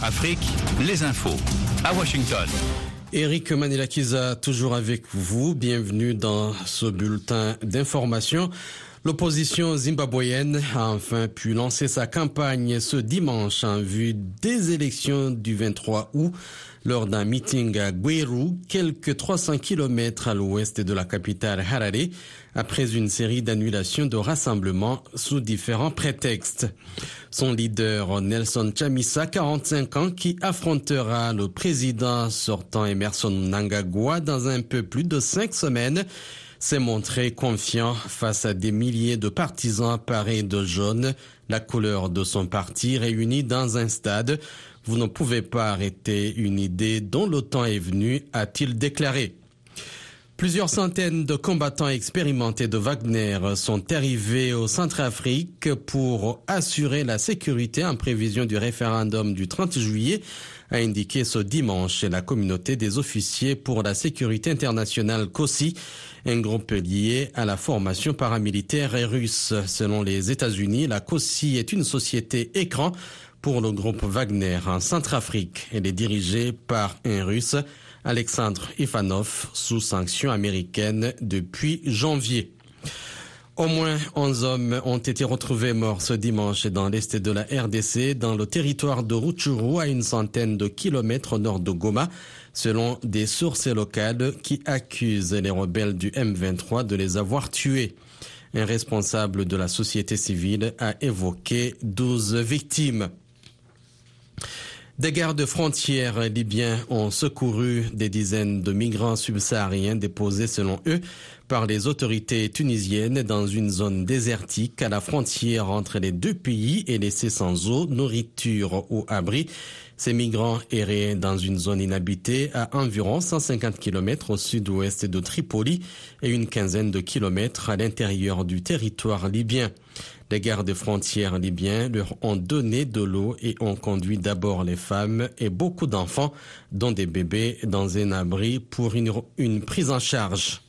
Afrique, les infos à Washington. Eric Manilakiza, toujours avec vous. Bienvenue dans ce bulletin d'information. L'opposition zimbabwéenne a enfin pu lancer sa campagne ce dimanche en vue des élections du 23 août lors d'un meeting à Gweru, quelques 300 km à l'ouest de la capitale Harare, après une série d'annulations de rassemblements sous différents prétextes. Son leader Nelson Chamisa, 45 ans, qui affrontera le président sortant Emerson Nangagwa dans un peu plus de cinq semaines, s'est montré confiant face à des milliers de partisans parés de jaune, la couleur de son parti réunis dans un stade. Vous ne pouvez pas arrêter une idée dont le temps est venu, a-t-il déclaré. Plusieurs centaines de combattants expérimentés de Wagner sont arrivés au Centrafrique pour assurer la sécurité en prévision du référendum du 30 juillet, a indiqué ce dimanche la communauté des officiers pour la sécurité internationale COSI, un groupe lié à la formation paramilitaire russe. Selon les États-Unis, la COSI est une société écran pour le groupe Wagner en Centrafrique. Elle est dirigée par un russe Alexandre Ivanov sous sanction américaine depuis janvier. Au moins 11 hommes ont été retrouvés morts ce dimanche dans l'est de la RDC, dans le territoire de Rutshuru, à une centaine de kilomètres au nord de Goma, selon des sources locales qui accusent les rebelles du M23 de les avoir tués. Un responsable de la société civile a évoqué 12 victimes. Des gardes frontières libyens ont secouru des dizaines de migrants subsahariens déposés selon eux par les autorités tunisiennes dans une zone désertique à la frontière entre les deux pays et laissés sans eau, nourriture ou abri. Ces migrants erraient dans une zone inhabitée à environ 150 km au sud-ouest de Tripoli et une quinzaine de kilomètres à l'intérieur du territoire libyen. Les gardes frontières libyens leur ont donné de l'eau et ont conduit d'abord les femmes et beaucoup d'enfants, dont des bébés, dans un abri pour une, prise en charge.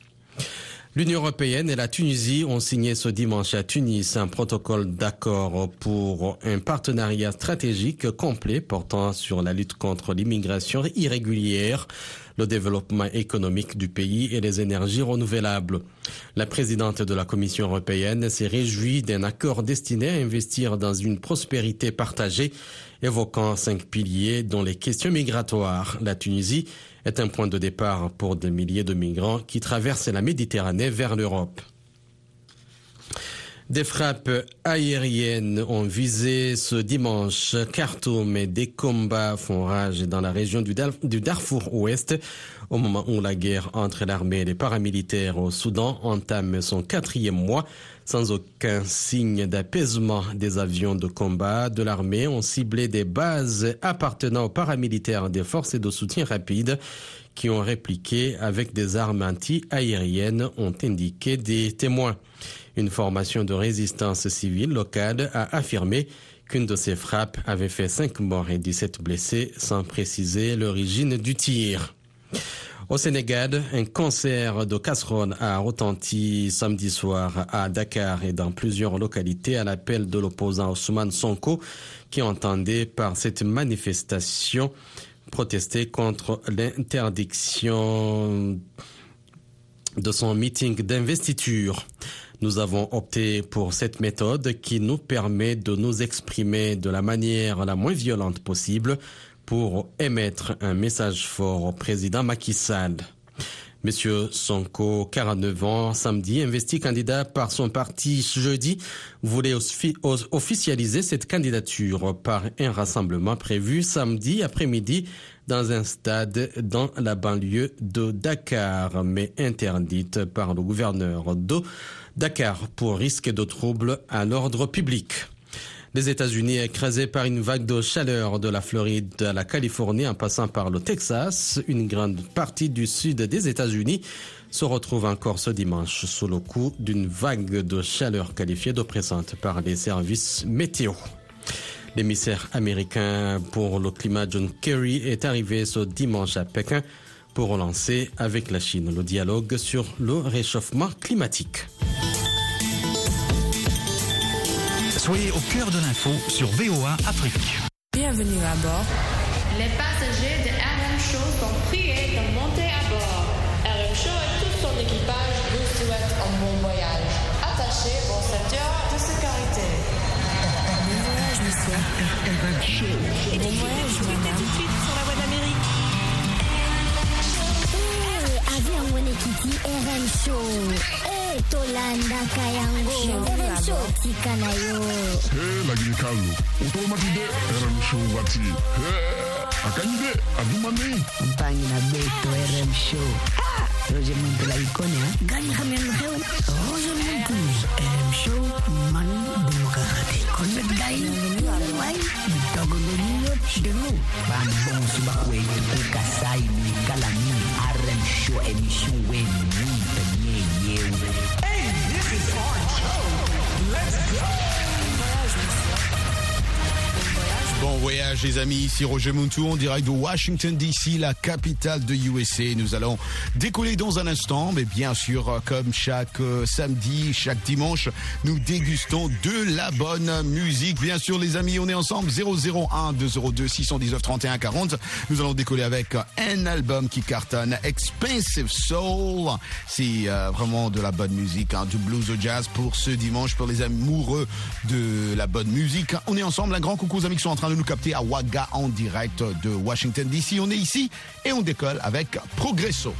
L'Union européenne et la Tunisie ont signé ce dimanche à Tunis un protocole d'accord pour un partenariat stratégique complet portant sur la lutte contre l'immigration irrégulière, le développement économique du pays et les énergies renouvelables. La présidente de la Commission européenne s'est réjouie d'un accord destiné à investir dans une prospérité partagée, évoquant cinq piliers dont les questions migratoires. La Tunisie est un point de départ pour des milliers de migrants qui traversent la Méditerranée vers l'Europe. Des frappes aériennes ont visé ce dimanche Khartoum et des combats font rage dans la région du, Darfour Ouest au moment où la guerre entre l'armée et les paramilitaires au Soudan entame son quatrième mois sans aucun signe d'apaisement. Des avions de combat de l'armée ont ciblé des bases appartenant aux paramilitaires des forces de soutien rapide qui ont répliqué avec des armes anti-aériennes, ont indiqué des témoins. Une formation de résistance civile locale a affirmé qu'une de ces frappes avait fait 5 morts et 17 blessés sans préciser l'origine du tir. Au Sénégal, un concert de casserole a retenti samedi soir à Dakar et dans plusieurs localités à l'appel de l'opposant Ousmane Sonko qui entendait par cette manifestation protester contre l'interdiction de son meeting d'investiture. Nous avons opté pour cette méthode qui nous permet de nous exprimer de la manière la moins violente possible pour émettre un message fort au président Macky Sall. Monsieur Sonko, 49 ans, samedi, investi candidat par son parti jeudi, voulait officialiser cette candidature par un rassemblement prévu samedi après-midi dans un stade dans la banlieue de Dakar, mais interdite par le gouverneur de Dakar pour risque de troubles à l'ordre public. Les États-Unis, écrasés par une vague de chaleur de la Floride à la Californie en passant par le Texas, une grande partie du sud des États-Unis se retrouve encore ce dimanche sous le coup d'une vague de chaleur qualifiée d'oppressante par les services météo. L'émissaire américain pour le climat John Kerry est arrivé ce dimanche à Pékin pour relancer avec la Chine le dialogue sur le réchauffement climatique. Soyez au cœur de l'info sur VOA Afrique. Bienvenue à bord. Les passagers de RM Show sont priés de monter à bord. RM Show et tout son équipage vous souhaitent un bon voyage. Attachez vos ceintures de sécurité. Bon voyage, monsieur. RM Show. Bon voyage, madame. tout de suite sur la voie d'Amérique. Wene kiti RM Show. Hoy tolanda kayango Shortika na yo He lagin kalu Otomati de RM Show wati He akanyi de aduma nei Mpangi na beto RM Show Roger Muntu la ikonia Gani kamiano hewa Roger Muntu RM Show Man bumukakati Konbet gai Wai Dogo deniyo Denu Bambon suba kwe Tukasai Mikalami RM Show emission wenu Hey, this is our show. Let's go. Bon voyage les amis, ici Roger Muntou en direct de Washington DC, la capitale de USA. Nous allons décoller dans un instant, mais bien sûr, comme chaque euh, samedi, chaque dimanche, nous dégustons de la bonne musique. Bien sûr les amis, on est ensemble 001 202 619 31 40. Nous allons décoller avec un album qui cartonne, Expensive Soul. C'est euh, vraiment de la bonne musique, hein, du blues au jazz pour ce dimanche, pour les amoureux de la bonne musique. On est ensemble, un grand coucou aux amis qui sont en train de nous capter à Waga en direct de Washington DC. On est ici et on décolle avec Progresso.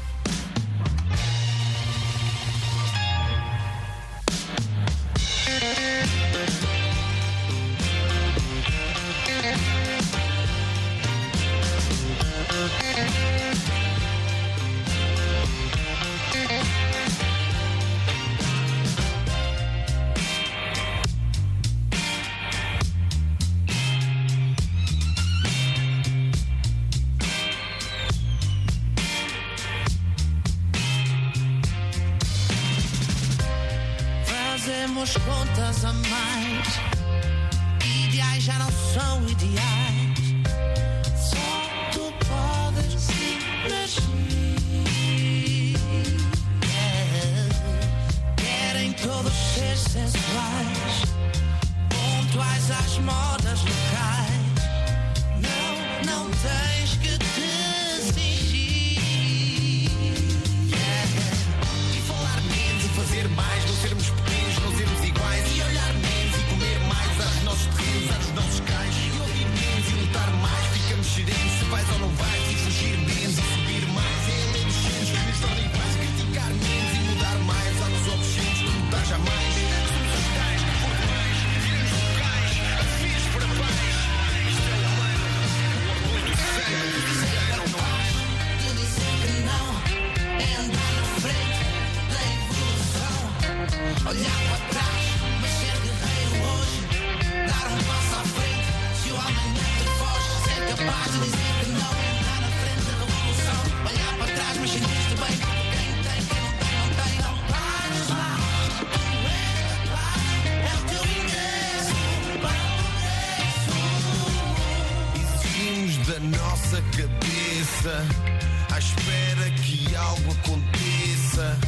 Às modas locais. Não, não tens que te fingir. E falar menos e fazer mais, não sermos pequenos, não sermos iguais. E olhar menos e comer mais aos nossos terrenos, aos nossos cais. E ouvir menos e lutar mais, ficamos serenos se vais ou não vais. Olhar para trás, mas ser guerreiro hoje. Dar um passo à frente. Se o amanhã te foge, ser capaz de dizer que não andar na frente da revolução. Olhar para trás, mas sentir-te bem. Quem tem, quem não tem, não tem. Não pares lá. É o teu ingresso. Exigimos da nossa cabeça, à espera que algo aconteça.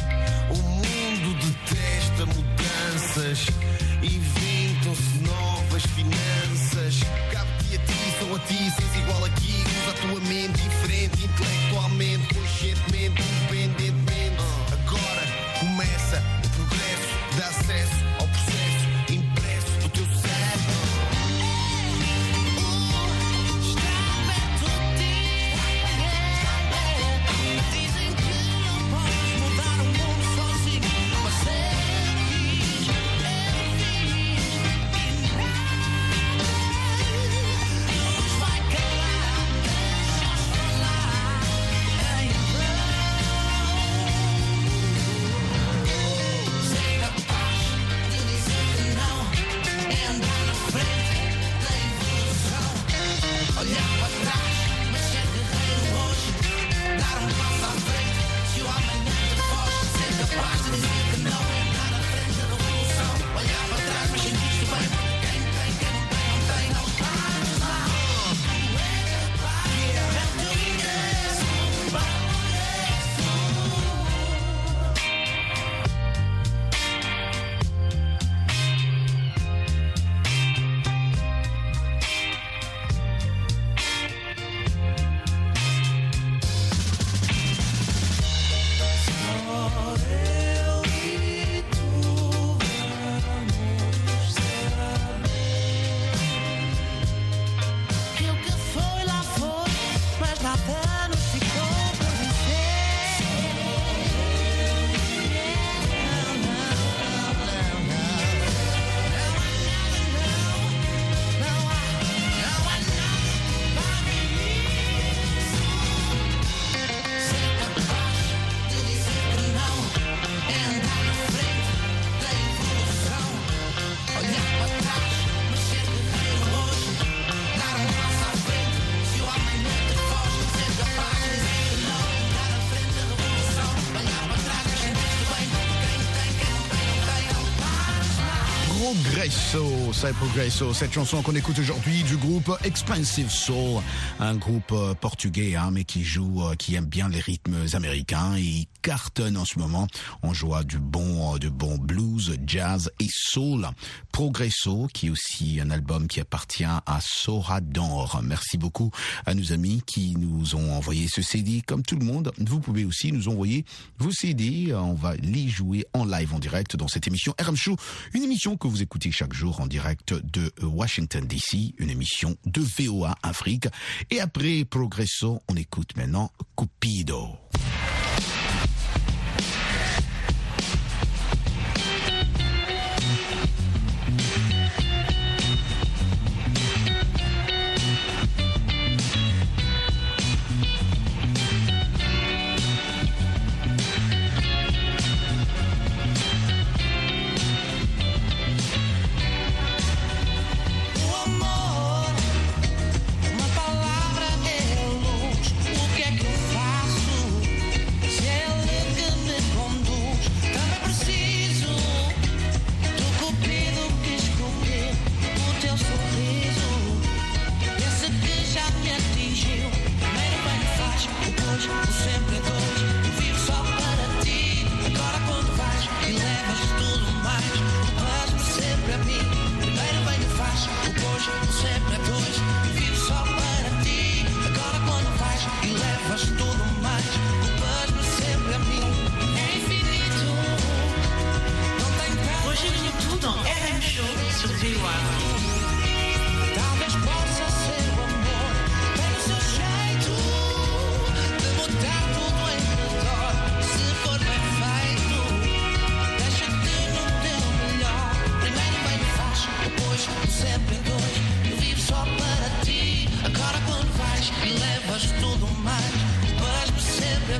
C'est Progresso. Cette chanson qu'on écoute aujourd'hui du groupe Expensive Soul, un groupe euh, portugais, hein, mais qui joue, euh, qui aime bien les rythmes américains et cartonne en ce moment. On joue du bon, euh, du bon blues, jazz et soul. Progresso, qui est aussi un album qui appartient à Sora d'Or. Merci beaucoup à nos amis qui nous ont envoyé ce CD. Comme tout le monde, vous pouvez aussi nous envoyer vos CD. On va les jouer en live, en direct dans cette émission RM Show, une émission que vous écoutez chaque jour en direct de Washington DC, une émission de VOA Afrique. Et après Progresso, on écoute maintenant Cupido.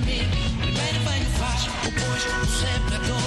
mim. Primeiro vem o faz, depois o sempre adoro.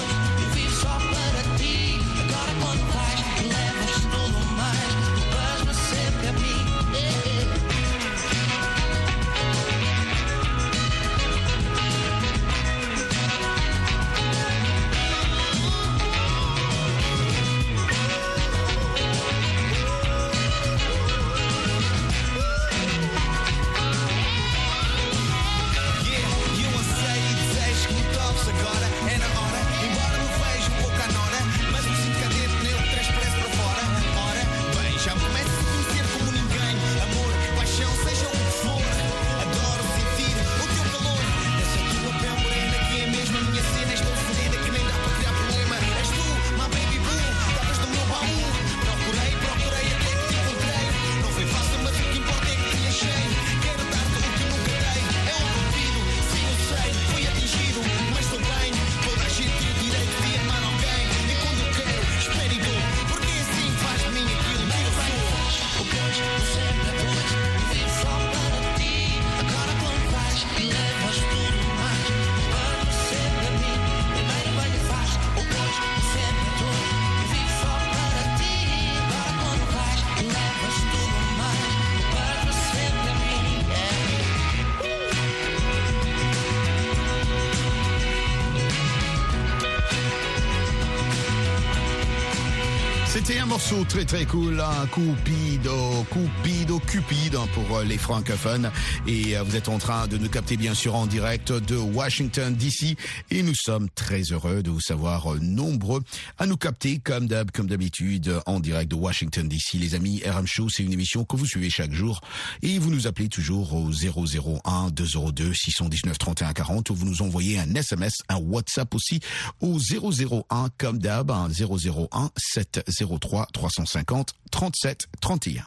Morceau très très cool, un Cupido, Cupido, Cupid hein, pour euh, les francophones. Et euh, vous êtes en train de nous capter bien sûr en direct de Washington DC. Et nous sommes très heureux de vous savoir euh, nombreux à nous capter comme d'hab, comme d'habitude en direct de Washington DC. Les amis, RM Show, c'est une émission que vous suivez chaque jour. Et vous nous appelez toujours au 001 202 619 31 40 ou vous nous envoyez un SMS, un WhatsApp aussi au 001 comme d'hab, un 001 703 350 37 31.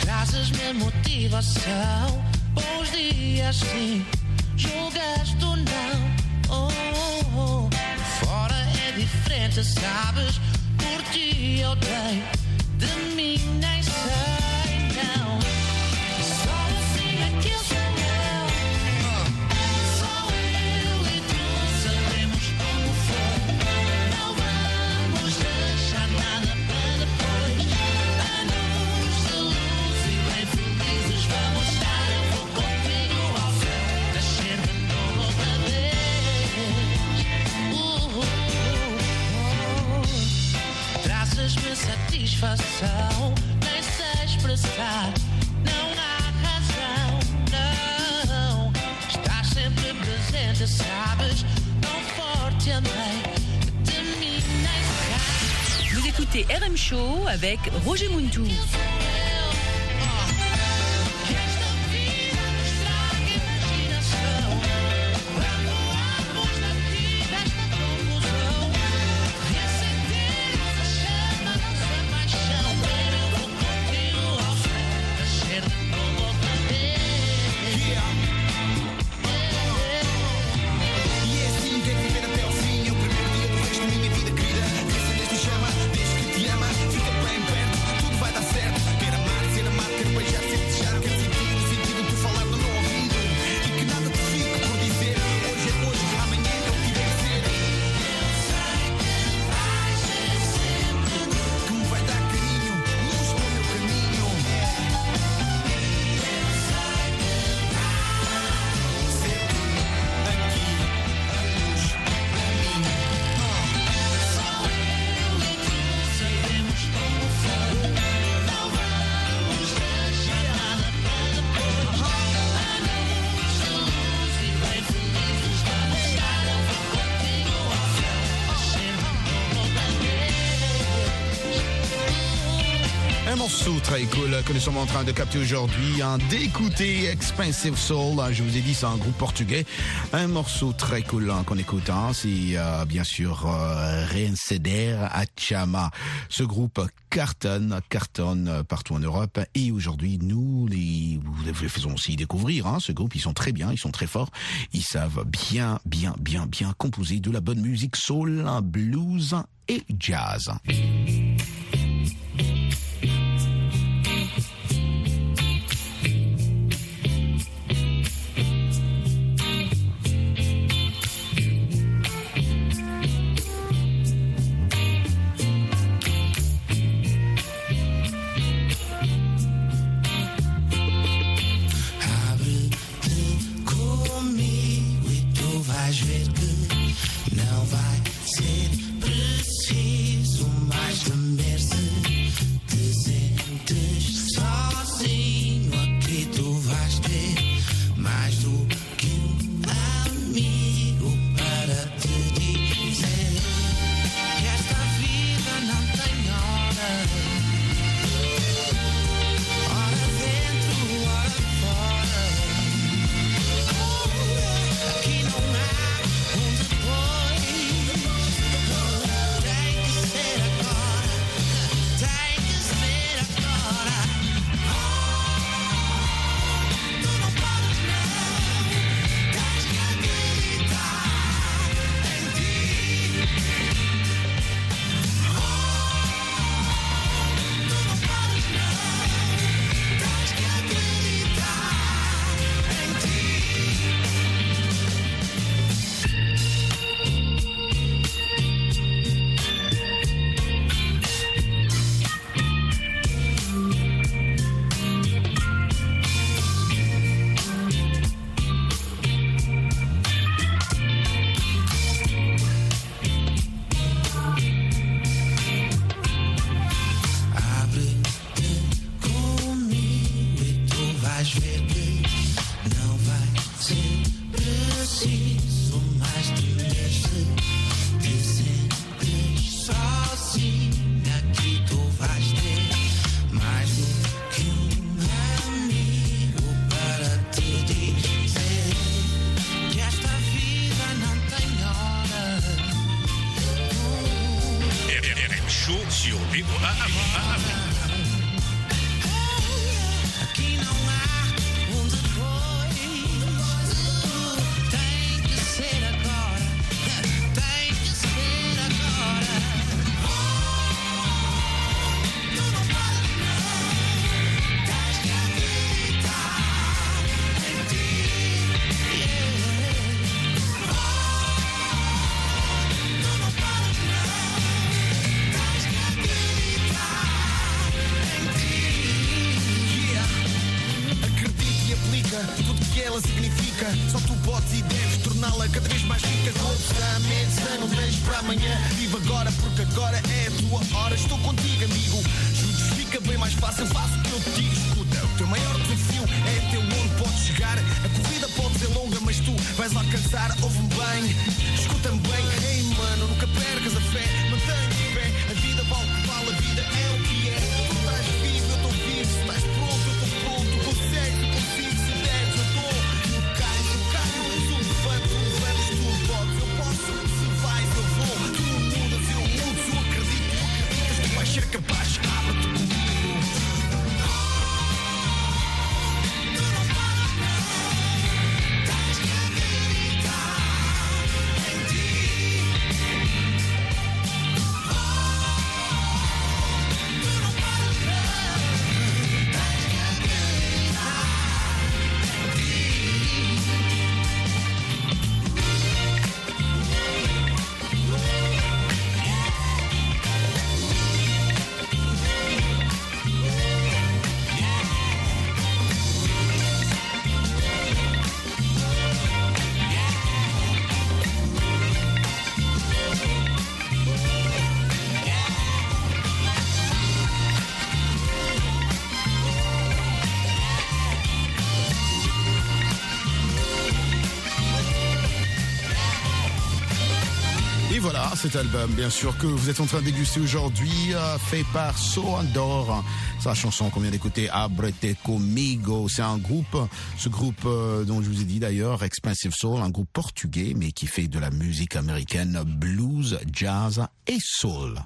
Trazes-me motivação, bons dias sim, julgaste ou não. Oh, oh, oh. Fora é diferente, sabes? Por ti eu dei, de mim nem sei, não. Show avec Roger Muntou. titre est cool que nous sommes en train de capter aujourd'hui en d'écouter Expensive Soul. Je vous ai dit, c'est un groupe portugais. Un morceau très cool hein, qu'on écoute, hein. c'est euh, bien sûr euh, Reinceder à Chama. Ce groupe cartonne, cartonne partout en Europe. Et aujourd'hui, nous les, vous les faisons aussi découvrir hein, ce groupe. Ils sont très bien, ils sont très forts. Ils savent bien, bien, bien, bien composer de la bonne musique soul, blues et jazz. voilà, cet album, bien sûr, que vous êtes en train de aujourd'hui, euh, fait par So Andor. Sa chanson qu'on vient d'écouter, Abrete Comigo. C'est un groupe, ce groupe euh, dont je vous ai dit d'ailleurs, Expensive Soul, un groupe portugais, mais qui fait de la musique américaine, blues, jazz et soul.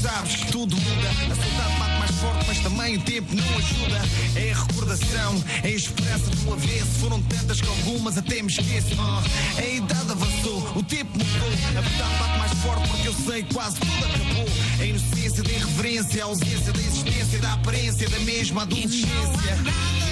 Sabes que tudo muda, a saudade bate mais forte, mas também o tempo não ajuda. É a recordação, é a esperança do avesso. Foram tantas que algumas até me esqueço. Oh, a idade avançou, o tempo mudou. A verdade bate mais forte porque eu sei que quase tudo acabou. A inocência da irreverência, a ausência da existência, da aparência, da mesma adolescência.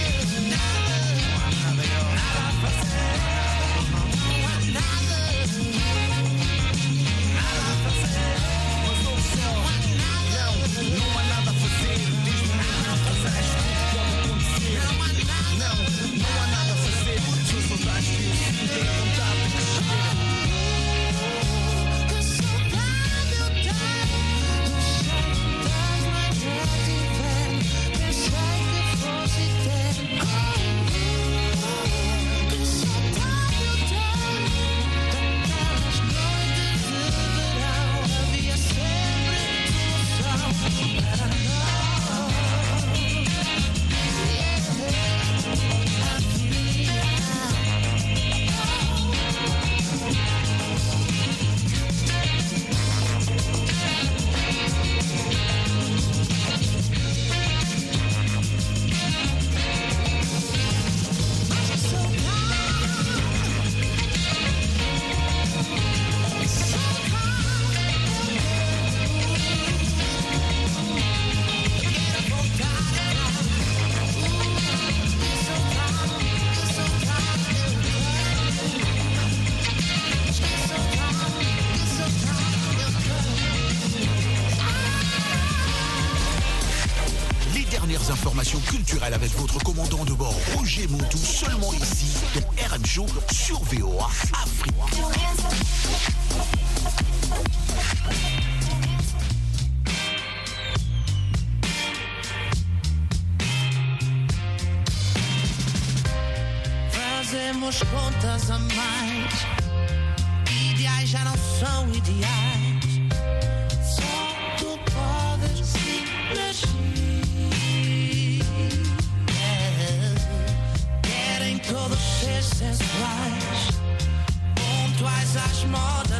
rádio sur VOA Afrique. Fazemos contas a mais. Ideais já não são ideais twice, born twice, as small.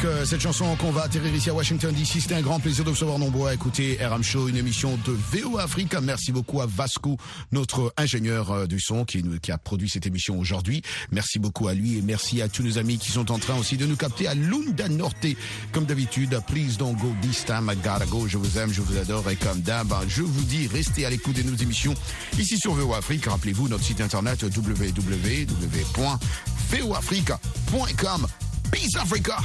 Avec euh, cette chanson qu'on va atterrir ici à Washington DC. C'était un grand plaisir de recevoir nombreux à écouter RM Show, une émission de VO Africa. Merci beaucoup à Vasco, notre ingénieur euh, du son qui, qui a produit cette émission aujourd'hui. Merci beaucoup à lui et merci à tous nos amis qui sont en train aussi de nous capter à Lunda Norte. Comme d'habitude, please don't go this time, I gotta go. Je vous aime, je vous adore et comme d'hab, je vous dis, restez à l'écoute de nos émissions ici sur VO Afrique. Rappelez-vous notre site internet www.voafrica.com. Peace, Africa.